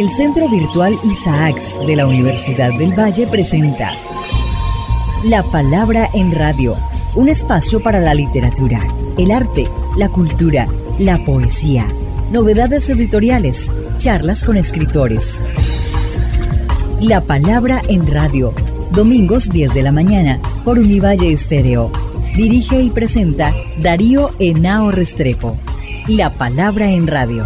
El Centro Virtual Isaacs de la Universidad del Valle presenta La Palabra en Radio, un espacio para la literatura, el arte, la cultura, la poesía, novedades editoriales, charlas con escritores. La Palabra en Radio, domingos 10 de la mañana por Univalle Estéreo. Dirige y presenta Darío Enao Restrepo. La Palabra en Radio.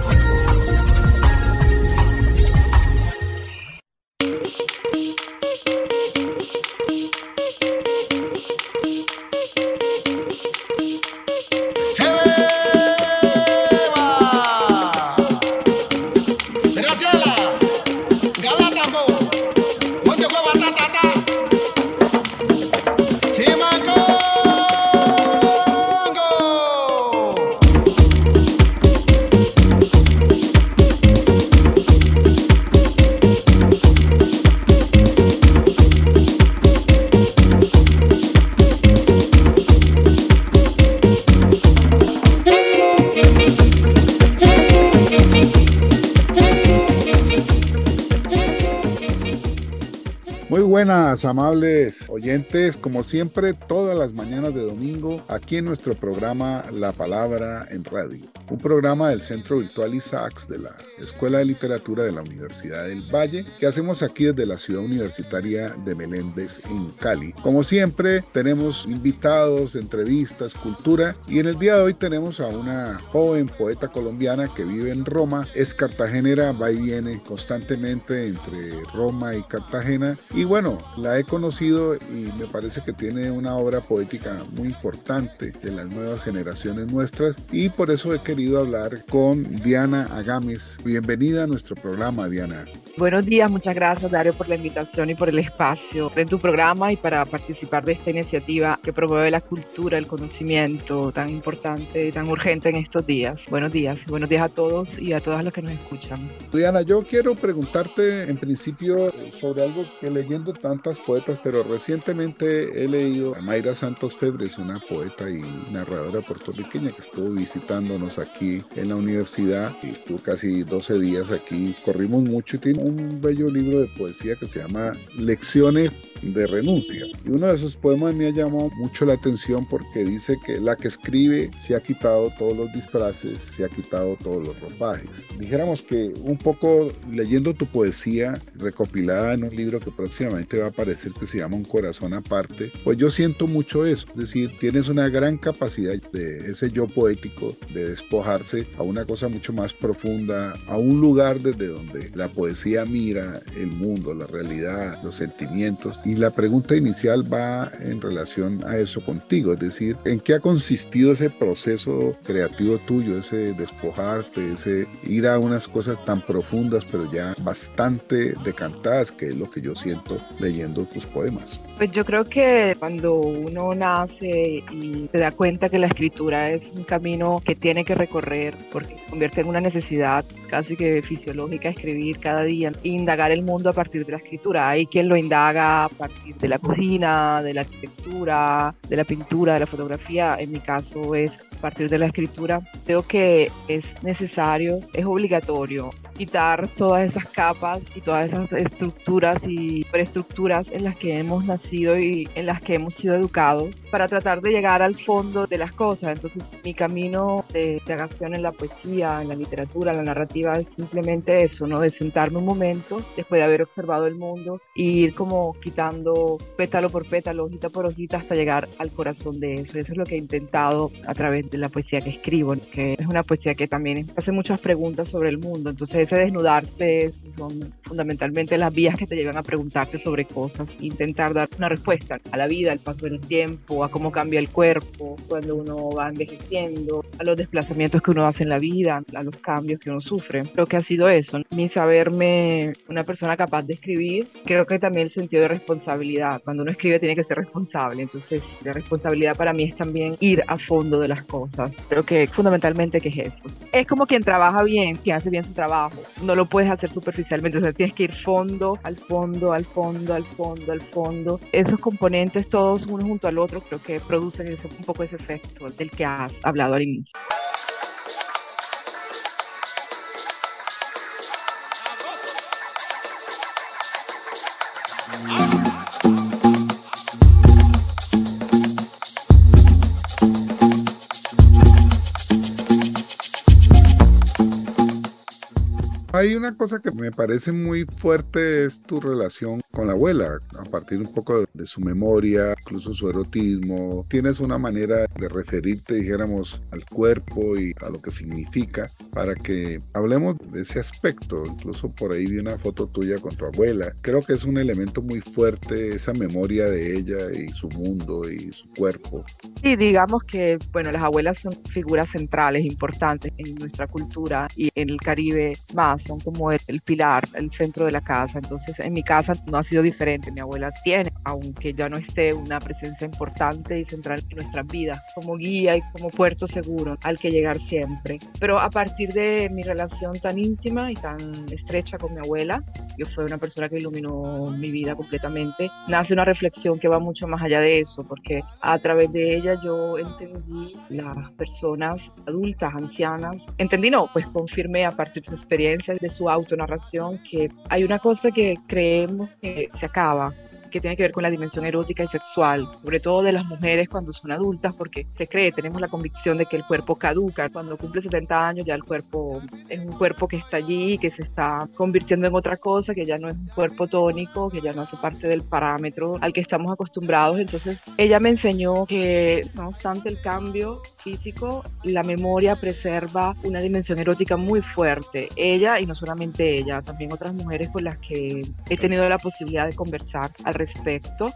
Buenas, amables oyentes. Como siempre, todas las mañanas de domingo, aquí en nuestro programa La Palabra en Radio. Un programa del Centro Virtual Isaacs de la Escuela de Literatura de la Universidad del Valle, que hacemos aquí desde la ciudad universitaria de Meléndez, en Cali. Como siempre, tenemos invitados, entrevistas, cultura, y en el día de hoy tenemos a una joven poeta colombiana que vive en Roma, es cartagenera, va y viene constantemente entre Roma y Cartagena. Y bueno, bueno, la he conocido y me parece que tiene una obra poética muy importante de las nuevas generaciones nuestras y por eso he querido hablar con Diana Agames. Bienvenida a nuestro programa, Diana. Buenos días, muchas gracias Dario por la invitación y por el espacio en tu programa y para participar de esta iniciativa que promueve la cultura, el conocimiento tan importante y tan urgente en estos días. Buenos días, buenos días a todos y a todas las que nos escuchan. Diana, yo quiero preguntarte en principio sobre algo que leyendo tantas poetas, pero recientemente he leído a Mayra Santos Febres, una poeta y narradora puertorriqueña que estuvo visitándonos aquí en la universidad y estuvo casi 12 días aquí. Corrimos mucho y tiene un bello libro de poesía que se llama Lecciones de Renuncia. Y uno de esos poemas me ha llamado mucho la atención porque dice que la que escribe se ha quitado todos los disfraces, se ha quitado todos los ropajes. Dijéramos que un poco leyendo tu poesía recopilada en un libro que próximamente te va a parecer que se llama un corazón aparte, pues yo siento mucho eso, es decir, tienes una gran capacidad de ese yo poético, de despojarse a una cosa mucho más profunda, a un lugar desde donde la poesía mira el mundo, la realidad, los sentimientos. Y la pregunta inicial va en relación a eso contigo, es decir, ¿en qué ha consistido ese proceso creativo tuyo, ese despojarte, ese ir a unas cosas tan profundas, pero ya bastante decantadas, que es lo que yo siento leyendo tus poemas? Pues yo creo que cuando uno nace y se da cuenta que la escritura es un camino que tiene que recorrer, porque se convierte en una necesidad casi que fisiológica escribir cada día, indagar el mundo a partir de la escritura. Hay quien lo indaga a partir de la cocina, de la arquitectura, de la pintura, de la fotografía. En mi caso es partir de la escritura. Creo que es necesario, es obligatorio quitar todas esas capas y todas esas estructuras y preestructuras en las que hemos nacido y en las que hemos sido educados para tratar de llegar al fondo de las cosas. Entonces mi camino de indagación en la poesía, en la literatura, en la narrativa es simplemente eso, ¿no? De sentarme un momento después de haber observado el mundo e ir como quitando pétalo por pétalo, hojita por hojita hasta llegar al corazón de eso. Eso es lo que he intentado a través de la poesía que escribo, que es una poesía que también hace muchas preguntas sobre el mundo. Entonces ese desnudarse son fundamentalmente las vías que te llevan a preguntarte sobre cosas, intentar dar una respuesta a la vida, al paso del tiempo, a cómo cambia el cuerpo cuando uno va envejeciendo, a los desplazamientos que uno hace en la vida, a los cambios que uno sufre. Creo que ha sido eso, mi saberme una persona capaz de escribir, creo que también el sentido de responsabilidad. Cuando uno escribe tiene que ser responsable, entonces la responsabilidad para mí es también ir a fondo de las cosas. Creo que fundamentalmente que es eso. Es como quien trabaja bien, quien hace bien su trabajo no lo puedes hacer superficialmente, o sea, tienes que ir fondo, al fondo, al fondo, al fondo, al fondo. Esos componentes todos uno junto al otro creo que producen un poco ese efecto del que has hablado al inicio. Hay una cosa que me parece muy fuerte, es tu relación con la abuela, a partir un poco de su memoria, incluso su erotismo. Tienes una manera de referirte, dijéramos, al cuerpo y a lo que significa, para que hablemos de ese aspecto. Incluso por ahí vi una foto tuya con tu abuela. Creo que es un elemento muy fuerte esa memoria de ella y su mundo y su cuerpo. Sí, digamos que, bueno, las abuelas son figuras centrales, importantes en nuestra cultura y en el Caribe más, son como el, el pilar, el centro de la casa. Entonces, en mi casa no sido diferente. Mi abuela tiene, aunque ya no esté, una presencia importante y central en nuestras vidas, como guía y como puerto seguro al que llegar siempre. Pero a partir de mi relación tan íntima y tan estrecha con mi abuela, yo fue una persona que iluminó mi vida completamente, nace una reflexión que va mucho más allá de eso, porque a través de ella yo entendí las personas adultas, ancianas, entendí no, pues confirmé a partir de su experiencia, de su autonarración, que hay una cosa que creemos que se acaba que tiene que ver con la dimensión erótica y sexual, sobre todo de las mujeres cuando son adultas, porque se cree, tenemos la convicción de que el cuerpo caduca. Cuando cumple 70 años ya el cuerpo es un cuerpo que está allí, que se está convirtiendo en otra cosa, que ya no es un cuerpo tónico, que ya no hace parte del parámetro al que estamos acostumbrados. Entonces ella me enseñó que no obstante el cambio físico, la memoria preserva una dimensión erótica muy fuerte. Ella y no solamente ella, también otras mujeres con las que he tenido la posibilidad de conversar al respecto.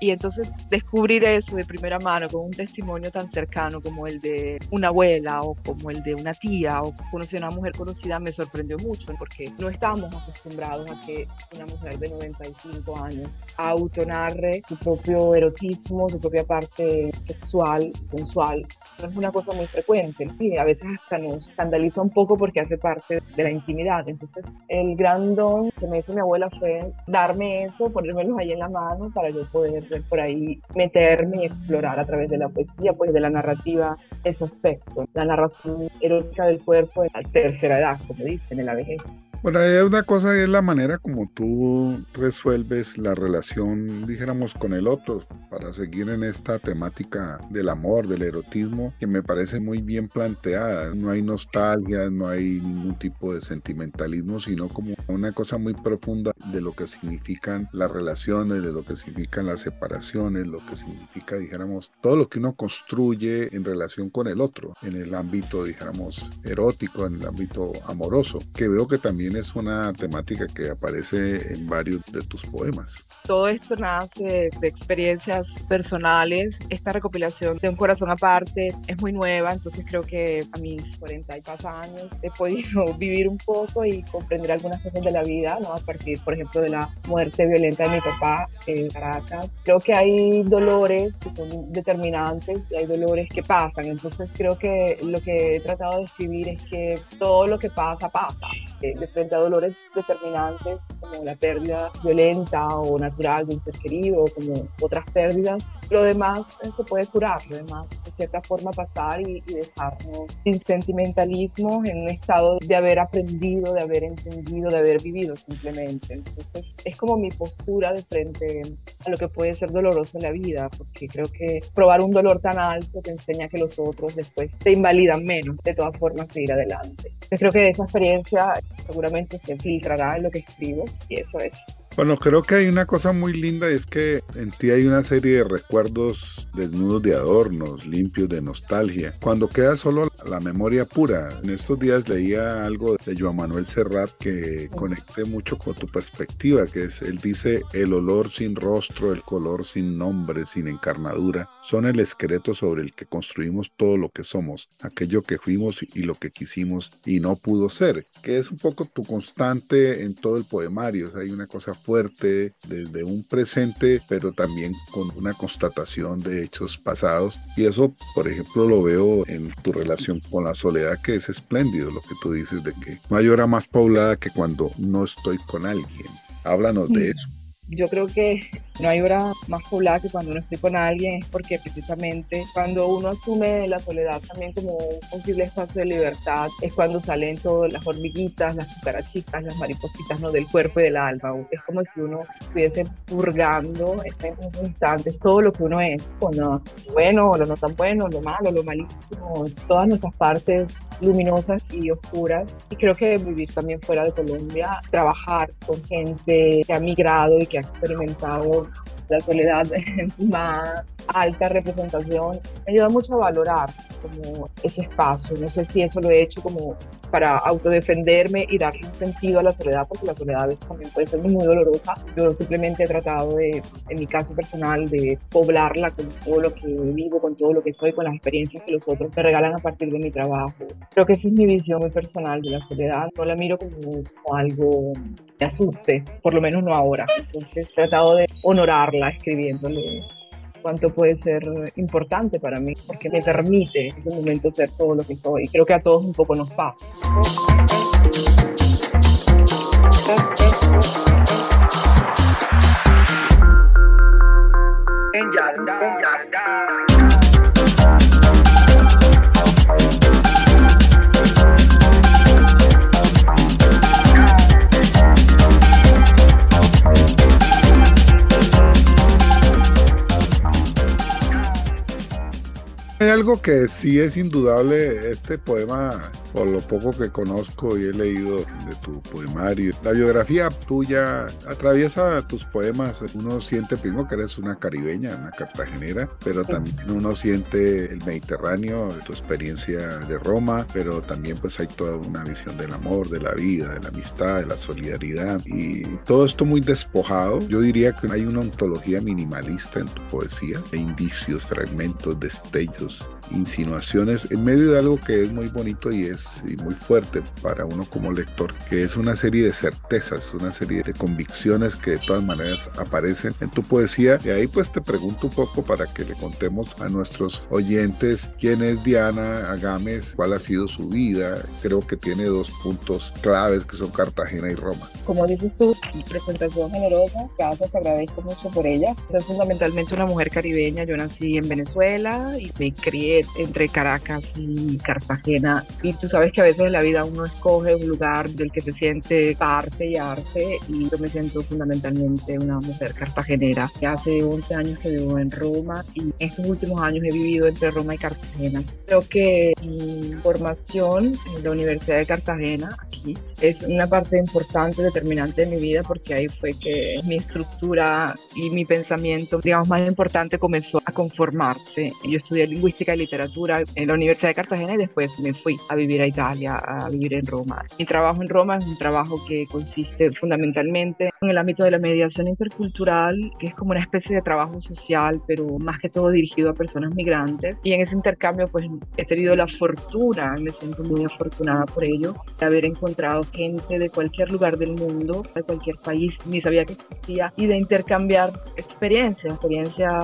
Y entonces descubrir eso de primera mano con un testimonio tan cercano como el de una abuela o como el de una tía o conocer a una mujer conocida me sorprendió mucho porque no estamos acostumbrados a que una mujer de 95 años autonarre su propio erotismo, su propia parte sexual, sensual. No es una cosa muy frecuente. y a veces hasta nos escandaliza un poco porque hace parte de la intimidad. Entonces, el gran don que me hizo mi abuela fue darme eso, ponérmelo ahí en la mano para yo poder por ahí meterme y explorar a través de la poesía, pues de la narrativa, ese aspecto, la narración erótica del cuerpo de la tercera edad, como dicen, en la vejez. Bueno, una cosa es la manera como tú resuelves la relación, dijéramos, con el otro, para seguir en esta temática del amor, del erotismo, que me parece muy bien planteada. No hay nostalgia, no hay ningún tipo de sentimentalismo, sino como una cosa muy profunda de lo que significan las relaciones, de lo que significan las separaciones, lo que significa, dijéramos, todo lo que uno construye en relación con el otro, en el ámbito, dijéramos, erótico, en el ámbito amoroso, que veo que también es una temática que aparece en varios de tus poemas. Todo esto nace de experiencias personales. Esta recopilación de Un Corazón Aparte es muy nueva, entonces creo que a mis 40 y pasa años he podido vivir un poco y comprender algunas cosas de la vida, ¿no? a partir, por ejemplo, de la muerte violenta de mi papá en Caracas. Creo que hay dolores que son determinantes y hay dolores que pasan, entonces creo que lo que he tratado de escribir es que todo lo que pasa, pasa. De frente a dolores determinantes como la pérdida violenta o natural de un ser querido, como otras pérdidas, lo demás eh, se puede curar, lo demás de cierta forma pasar y, dejarnos sin sentimentalismo en un estado de haber aprendido, de haber entendido, de haber vivido simplemente. Entonces es como mi postura de frente a lo que puede ser doloroso en la vida, porque creo que probar un dolor tan alto te enseña que los otros después te invalidan menos, de todas formas seguir adelante. Yo creo que esa experiencia seguramente se filtrará en lo que escribo y eso es. Bueno, creo que hay una cosa muy linda y es que en ti hay una serie de recuerdos desnudos de adornos, limpios de nostalgia. Cuando queda solo la memoria pura, en estos días leía algo de Joan Manuel Serrat que conecté mucho con tu perspectiva, que es, él dice, el olor sin rostro, el color sin nombre, sin encarnadura, son el esqueleto sobre el que construimos todo lo que somos, aquello que fuimos y lo que quisimos y no pudo ser, que es un poco tu constante en todo el poemario. hay una cosa fuerte desde un presente, pero también con una constatación de hechos pasados. Y eso, por ejemplo, lo veo en tu relación con la soledad, que es espléndido lo que tú dices de que no hay hora más poblada que cuando no estoy con alguien. Háblanos de eso. Yo creo que No hay hora más poblada que cuando uno estoy con alguien, es porque precisamente cuando uno asume la soledad también como un posible espacio de libertad, es cuando salen todas las hormiguitas, las cucarachitas, las maripositas ¿no? del cuerpo y del alma. Es como si uno estuviese purgando en esos instantes todo lo que uno es, con lo bueno, lo no tan bueno, lo malo, lo malísimo, todas nuestras partes luminosas y oscuras. Y creo que vivir también fuera de Colombia, trabajar con gente que ha migrado y que ha experimentado la soledad más alta representación, me ayuda mucho a valorar como ese espacio. No sé si eso lo he hecho como para autodefenderme y darle un sentido a la soledad, porque la soledad a veces también puede ser muy dolorosa. Yo simplemente he tratado de, en mi caso personal, de poblarla con todo lo que vivo, con todo lo que soy, con las experiencias que los otros me regalan a partir de mi trabajo. Creo que esa es mi visión muy personal de la soledad. No la miro como, como algo que asuste, por lo menos no ahora. Entonces he tratado de honorarla escribiéndole cuánto puede ser importante para mí, porque me permite en ese momento ser todo lo que soy. Creo que a todos un poco nos pasa. Hay algo que sí es indudable, este poema por lo poco que conozco y he leído de tu poemario. La biografía tuya atraviesa tus poemas. Uno siente primero que eres una caribeña, una cartagenera, pero también uno siente el Mediterráneo, tu experiencia de Roma, pero también pues hay toda una visión del amor, de la vida, de la amistad, de la solidaridad y todo esto muy despojado. Yo diría que hay una ontología minimalista en tu poesía, e indicios, fragmentos, destellos, insinuaciones en medio de algo que es muy bonito y es y muy fuerte para uno como lector, que es una serie de certezas, una serie de convicciones que de todas maneras aparecen en tu poesía. Y ahí pues te pregunto un poco para que le contemos a nuestros oyentes quién es Diana Agames, cuál ha sido su vida. Creo que tiene dos puntos claves que son Cartagena y Roma. Como dices tú, presentación generosa, gracias, agradezco mucho por ella. Soy fundamentalmente una mujer caribeña, yo nací en Venezuela y me crié entre Caracas y Cartagena. Y tú sabes que a veces en la vida uno escoge un lugar del que se siente parte y arte y yo me siento fundamentalmente una mujer cartagenera. Hace 11 años que vivo en Roma y estos últimos años he vivido entre Roma y Cartagena. Creo que mi formación en la Universidad de Cartagena, aquí, es una parte importante, determinante de mi vida porque ahí fue que mi estructura y mi pensamiento, digamos, más importante comenzó a conformarse. Yo estudié lingüística y literatura en la Universidad de Cartagena y después me fui a vivir a Italia, a vivir en Roma. Mi trabajo en Roma es un trabajo que consiste fundamentalmente en el ámbito de la mediación intercultural, que es como una especie de trabajo social, pero más que todo dirigido a personas migrantes. Y en ese intercambio, pues he tenido la fortuna, me siento muy afortunada por ello, de haber encontrado gente de cualquier lugar del mundo, de cualquier país, ni sabía que existía, y de intercambiar experiencias, experiencias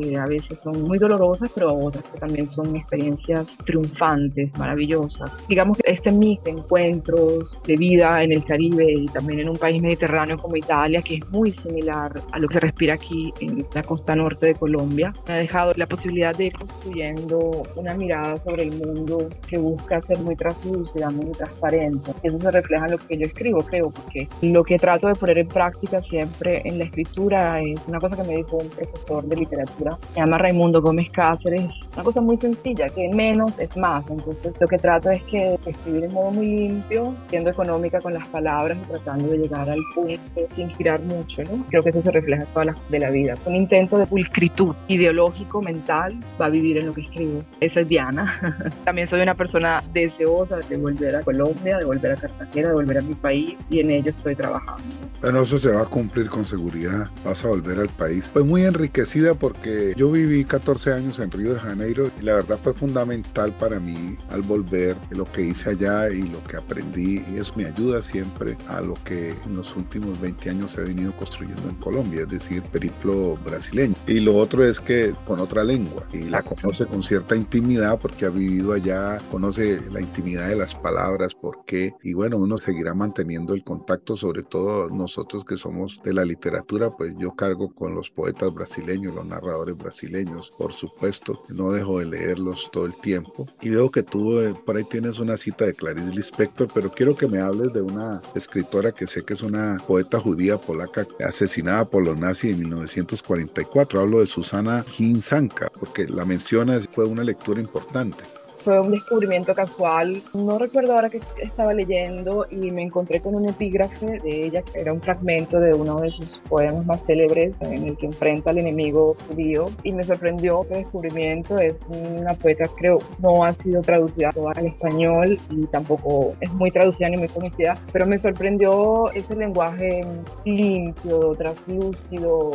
que a veces son muy dolorosas, pero otras que también son experiencias triunfantes, maravillosas. Digamos que este mix de encuentros, de vida en el Caribe y también en un país mediterráneo como Italia, que es muy similar a lo que se respira aquí en la costa norte de Colombia, me ha dejado la posibilidad de ir construyendo una mirada sobre el mundo que busca ser muy translúcida, muy transparente. Eso se refleja en lo que yo escribo, creo, porque lo que trato de poner en práctica siempre en la escritura es una cosa que me dijo un profesor de literatura, se llama Raimundo Gómez Cáceres, una cosa muy sencilla, que menos es más. Entonces lo que trato es que escribir de modo muy limpio, siendo económica con las palabras y tratando de llegar al punto sin girar mucho, ¿no? Creo que eso se refleja en todas las de la vida. Un intento de pulcritud ideológico, mental, va a vivir en lo que escribo. Esa es Diana. También soy una persona deseosa de volver a Colombia, de volver a Cartagena, de volver a mi país y en ello estoy trabajando. Bueno, eso se va a cumplir con seguridad. Vas a volver al país. Pues muy enriquecida porque yo viví 14 años en Río de Janeiro y la verdad fue fundamental para mí al volver lo que hice allá y lo que aprendí y eso me ayuda siempre a lo que en los últimos 20 años he venido construyendo en Colombia, es decir, periplo brasileño. Y lo otro es que con otra lengua y la conoce con cierta intimidad porque ha vivido allá, conoce la intimidad de las palabras, por qué y bueno, uno seguirá manteniendo el contacto, sobre todo nosotros que somos de la literatura, pues yo cargo con los poetas brasileños, los narradores brasileños, por supuesto, no dejo de leerlos todo el tiempo. Y veo que tú eh, por ahí tienes una cita de Clarice Lispector, pero quiero que me hables de una escritora que sé que es una poeta judía polaca asesinada por los nazis en 1944. Hablo de Susana Hinsanka, porque la mencionas, fue una lectura importante fue un descubrimiento casual. No recuerdo ahora que estaba leyendo y me encontré con un epígrafe de ella que era un fragmento de uno de sus poemas más célebres en el que enfrenta al enemigo judío y me sorprendió que descubrimiento es una poeta creo no ha sido traducida al español y tampoco es muy traducida ni muy conocida, pero me sorprendió ese lenguaje limpio, translúcido,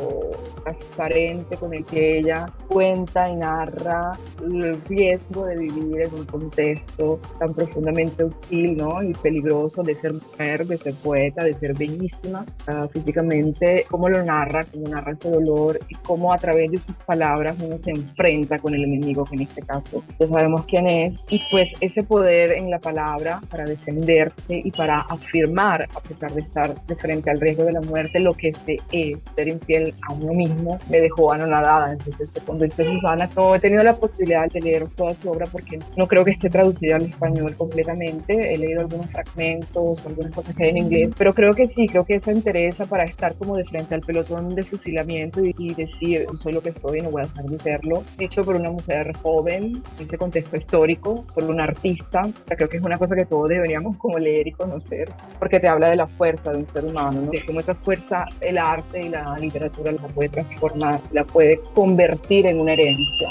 transparente con el que ella cuenta y narra el riesgo de vivir en un contexto tan profundamente hostil ¿no? y peligroso de ser mujer, de ser poeta, de ser bellísima uh, físicamente, cómo lo narra, cómo narra ese dolor y cómo a través de sus palabras uno se enfrenta con el enemigo, que en este caso ya sabemos quién es, y pues ese poder en la palabra para defenderse y para afirmar, a pesar de estar de frente al riesgo de la muerte, lo que se es, ser infiel a uno mismo, me dejó anonadada. Entonces, cuando dice Susana, no he tenido la posibilidad de leer toda su obra porque no creo que esté traducida al español completamente. He leído algunos fragmentos, algunas cosas que hay en inglés, pero creo que sí, creo que esa interesa para estar como de frente al pelotón de fusilamiento y, decir, soy lo que soy, no voy a dejar de serlo. Hecho por una mujer joven, en ese contexto histórico, por un artista. Creo que es una cosa que todos deberíamos como leer y conocer, porque te habla de la fuerza de un ser humano, ¿no? De cómo esa fuerza el arte y la literatura la puede transformar, la puede convertir en una herencia.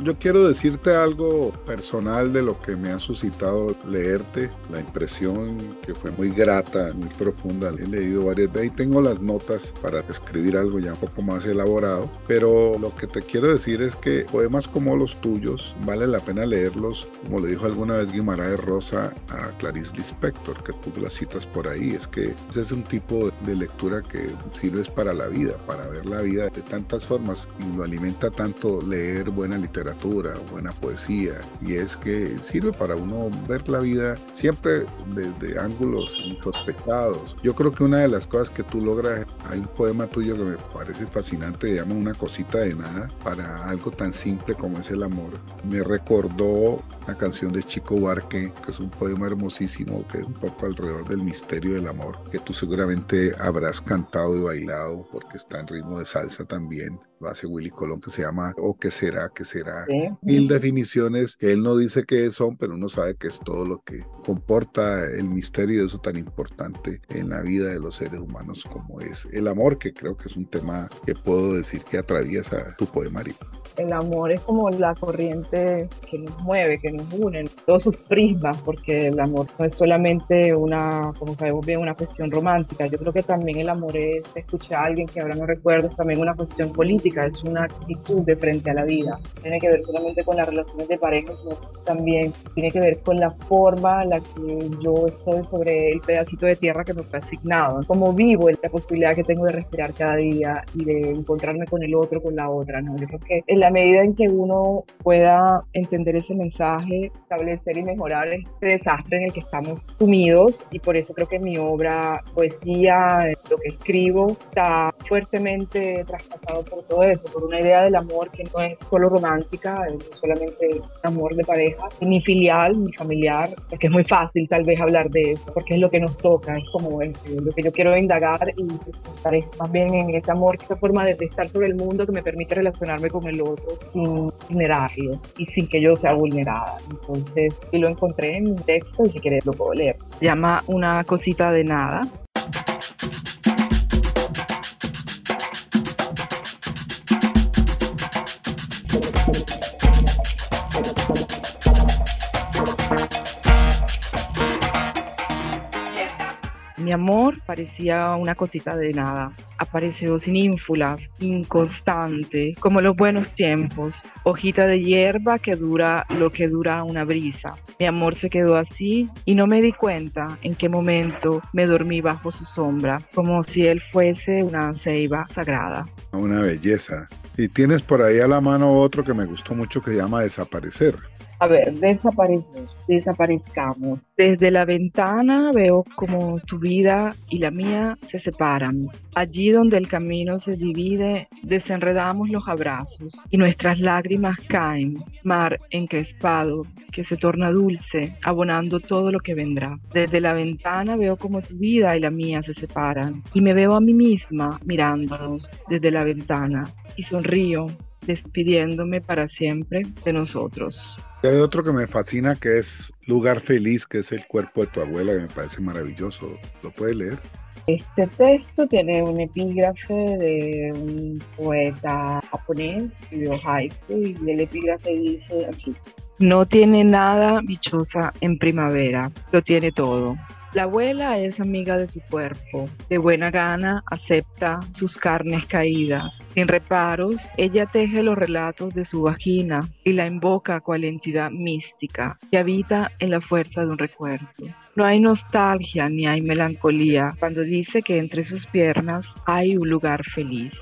Yo quiero decirte algo personal de lo que me ha suscitado leerte, la impresión que fue muy grata, muy profunda. He leído varias veces y tengo las notas para escribir algo ya un poco más elaborado, pero lo que te quiero decir es que poemas como los tuyos vale la pena leerlos, como le dijo alguna vez Guimaraes Rosa a Clarice Lispector, que tú las citas por ahí, es que ese es un tipo de lectura que sirve para la vida, para ver la vida de tantas formas y lo alimenta tanto leer buena literatura literatura, buena poesía, y es que sirve para uno ver la vida siempre desde ángulos insospechados. Yo creo que una de las cosas que tú logras, hay un poema tuyo que me parece fascinante, se llama Una cosita de nada, para algo tan simple como es el amor. Me recordó la canción de Chico Buarque, que es un poema hermosísimo, que es un poco alrededor del misterio del amor, que tú seguramente habrás cantado y bailado porque está en ritmo de salsa también lo hace Willy Colón, que se llama ¿O qué será? ¿Qué será? Mil definiciones que él no dice qué son, pero uno sabe que es todo lo que comporta el misterio de eso tan importante en la vida de los seres humanos como es el amor, que creo que es un tema que puedo decir que atraviesa tu poemario el amor es como la corriente que nos mueve, que nos une, todos sus prismas, porque el amor no es solamente una, como sabemos bien, una cuestión romántica. Yo creo que también el amor es, escuchar a alguien que ahora no recuerdo, es también una cuestión política, es una actitud de frente a la vida. Tiene que ver solamente con las relaciones de pareja, sino también tiene que ver con la forma en la que yo estoy sobre el pedacito de tierra que me fue asignado, cómo vivo, la posibilidad que tengo de respirar cada día y de encontrarme con el otro, con la otra. ¿no? Yo creo que el a medida en que uno pueda entender ese mensaje, establecer y mejorar este desastre en el que estamos sumidos y por eso creo que mi obra, poesía, lo que escribo, está fuertemente traspasado por todo eso, por una idea del amor que no es solo romántica, no solamente amor de pareja, ni filial, ni familiar, porque es muy fácil tal vez hablar de eso, porque es lo que nos toca, es como lo que yo quiero indagar y estar más bien en ese amor, esa forma de estar sobre el mundo que me permite relacionarme con el otro sin vulnerarlo y sin que yo sea vulnerada. Entonces, y lo encontré en un texto y si quieres lo puedo leer. Llama Una cosita de nada. Mi amor parecía una cosita de nada apareció sin ínfulas, inconstante, como los buenos tiempos, hojita de hierba que dura lo que dura una brisa. Mi amor se quedó así y no me di cuenta en qué momento me dormí bajo su sombra, como si él fuese una ceiba sagrada. Una belleza. Y tienes por ahí a la mano otro que me gustó mucho que se llama Desaparecer. A ver, desaparecemos, desaparezcamos. Desde la ventana veo como tu vida y la mía se separan. Allí donde el camino se divide, desenredamos los abrazos y nuestras lágrimas caen, mar encrespado que se torna dulce, abonando todo lo que vendrá. Desde la ventana veo como tu vida y la mía se separan y me veo a mí misma mirándonos desde la ventana y sonrío despidiéndome para siempre de nosotros. hay otro que me fascina que es Lugar Feliz, que es el cuerpo de tu abuela, que me parece maravilloso. ¿Lo puedes leer? Este texto tiene un epígrafe de un poeta japonés, haiku, y el epígrafe dice así. No tiene nada bichosa en primavera, lo tiene todo. La abuela es amiga de su cuerpo, de buena gana acepta sus carnes caídas. Sin reparos, ella teje los relatos de su vagina y la invoca cual entidad mística que habita en la fuerza de un recuerdo. No hay nostalgia ni hay melancolía cuando dice que entre sus piernas hay un lugar feliz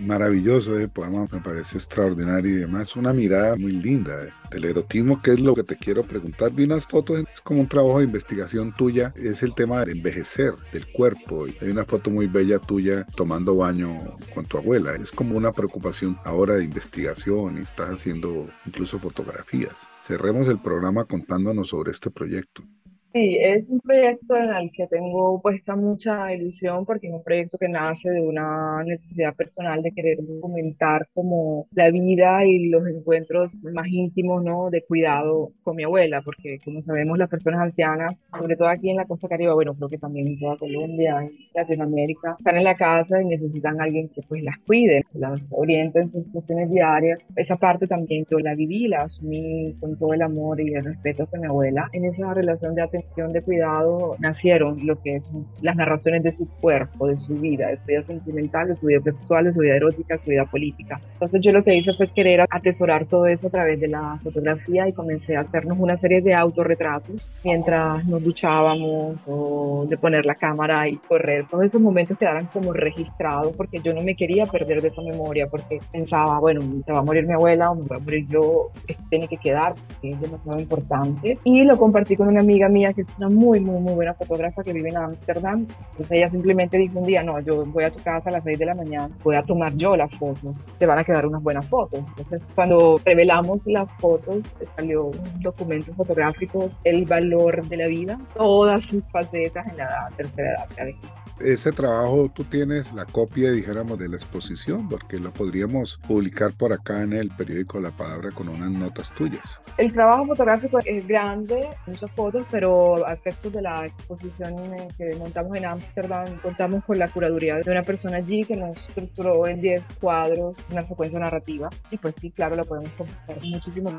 maravilloso el poema, me parece extraordinario y además una mirada muy linda eh, del erotismo, que es lo que te quiero preguntar. Vi unas fotos, es como un trabajo de investigación tuya, es el tema de envejecer del cuerpo. Hay una foto muy bella tuya tomando baño con tu abuela, es como una preocupación ahora de investigación y estás haciendo incluso fotografías. Cerremos el programa contándonos sobre este proyecto. Sí, es un proyecto en el que tengo puesta mucha ilusión porque es un proyecto que nace de una necesidad personal de querer documentar como la vida y los encuentros más íntimos, ¿no? De cuidado con mi abuela, porque como sabemos las personas ancianas, sobre todo aquí en la costa caribe, bueno, creo que también en toda Colombia, en Latinoamérica, están en la casa y necesitan a alguien que pues las cuide, las oriente en sus funciones diarias. Esa parte también yo la viví, la asumí con todo el amor y el respeto hacia mi abuela en esa relación de atención de cuidado nacieron lo que son las narraciones de su cuerpo, de su vida, de su vida sentimental, de su vida sexual, de su vida erótica, de su vida política. Entonces yo lo que hice fue querer atesorar todo eso a través de la fotografía y comencé a hacernos una serie de autorretratos mientras nos duchábamos o de poner la cámara y correr. Todos esos momentos quedaran como registrados porque yo no me quería perder de esa memoria porque pensaba, bueno, se va a morir mi abuela o me voy a morir yo, esto tiene que quedar porque es demasiado importante. Y lo compartí con una amiga mía que es una muy, muy, muy buena fotógrafa que vive en Ámsterdam. Entonces ella simplemente dijo un día, no, yo voy a tu casa a las 6 de la mañana, voy a tomar yo las fotos, te van a quedar unas buenas fotos. Entonces cuando revelamos las fotos, salió un documento fotográfico, el valor de la vida, todas sus facetas en la tercera edad ese trabajo tú tienes la copia, dijéramos, de la exposición, porque lo podríamos publicar por acá en el periódico La Palabra con unas notas tuyas. El trabajo fotográfico es grande, muchas fotos, pero a efectos de la exposición que montamos en Ámsterdam, contamos con la curaduría de una persona allí que nos estructuró en 10 cuadros una secuencia narrativa. Y pues sí, claro, lo podemos compartir muchísimo.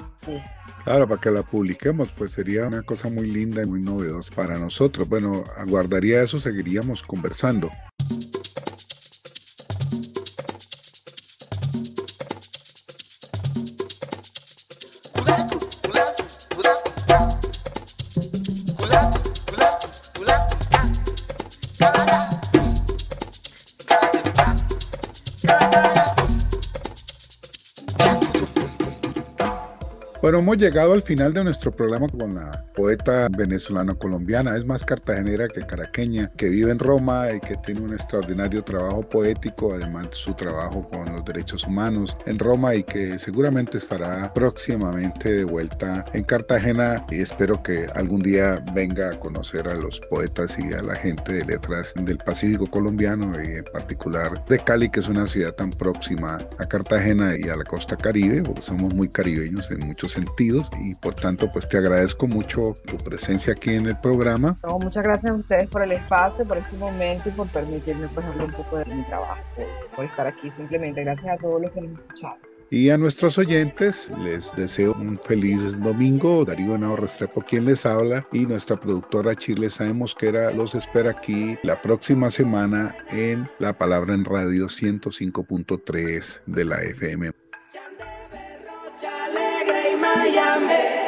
Claro, para que la publiquemos, pues sería una cosa muy linda y muy novedosa para nosotros. Bueno, aguardaría eso, seguiríamos conversando Bueno, hemos llegado al final de nuestro programa con la poeta venezolano-colombiana, es más cartagenera que caraqueña, que vive en Roma y que tiene un extraordinario trabajo poético, además de su trabajo con los derechos humanos en Roma y que seguramente estará próximamente de vuelta en Cartagena. Y espero que algún día venga a conocer a los poetas y a la gente de letras del Pacífico colombiano y en particular de Cali, que es una ciudad tan próxima a Cartagena y a la costa caribe, porque somos muy caribeños en muchos sentidos y por tanto pues te agradezco mucho tu presencia aquí en el programa. muchas gracias a ustedes por el espacio, por este momento y por permitirme pues hablar un poco de mi trabajo, por estar aquí simplemente. Gracias a todos los que nos escucharon. Y a nuestros oyentes les deseo un feliz domingo. Darío Henao Restrepo quien les habla y nuestra productora Chile Sabemos que era los espera aquí la próxima semana en La Palabra en Radio 105.3 de la FM. I am.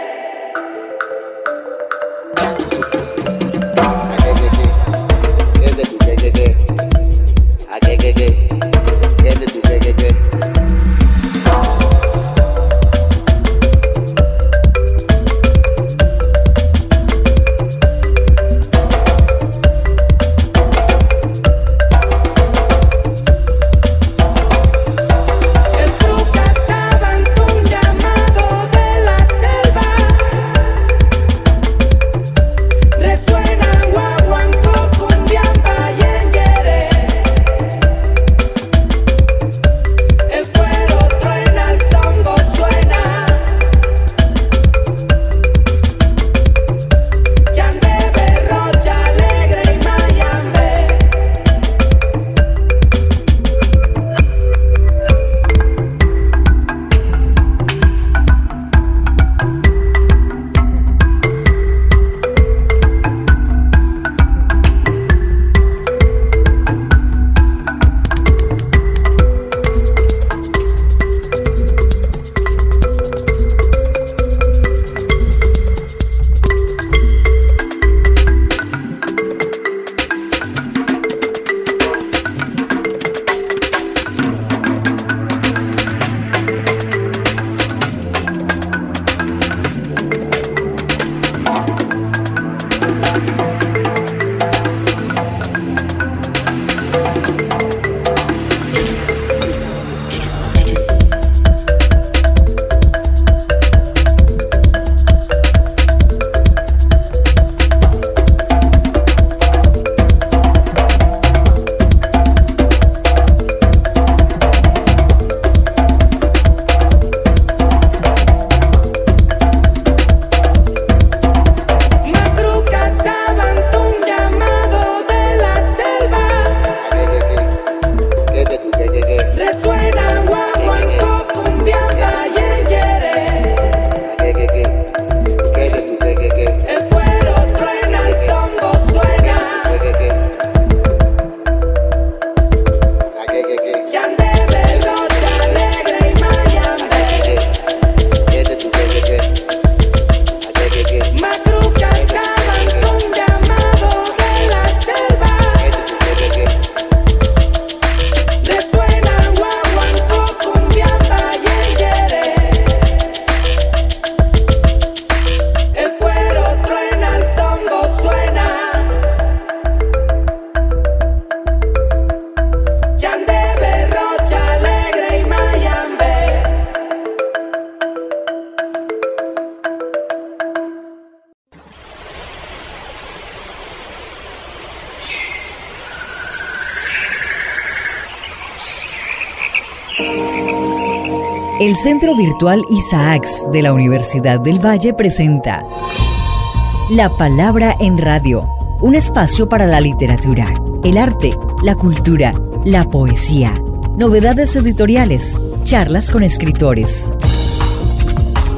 El Centro Virtual Isaacs de la Universidad del Valle presenta La Palabra en Radio, un espacio para la literatura, el arte, la cultura, la poesía, novedades editoriales, charlas con escritores.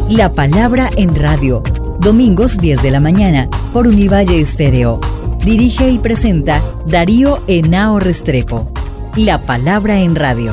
La Palabra en Radio, domingos 10 de la mañana por Univalle Estéreo. Dirige y presenta Darío Enao Restrepo. La Palabra en Radio.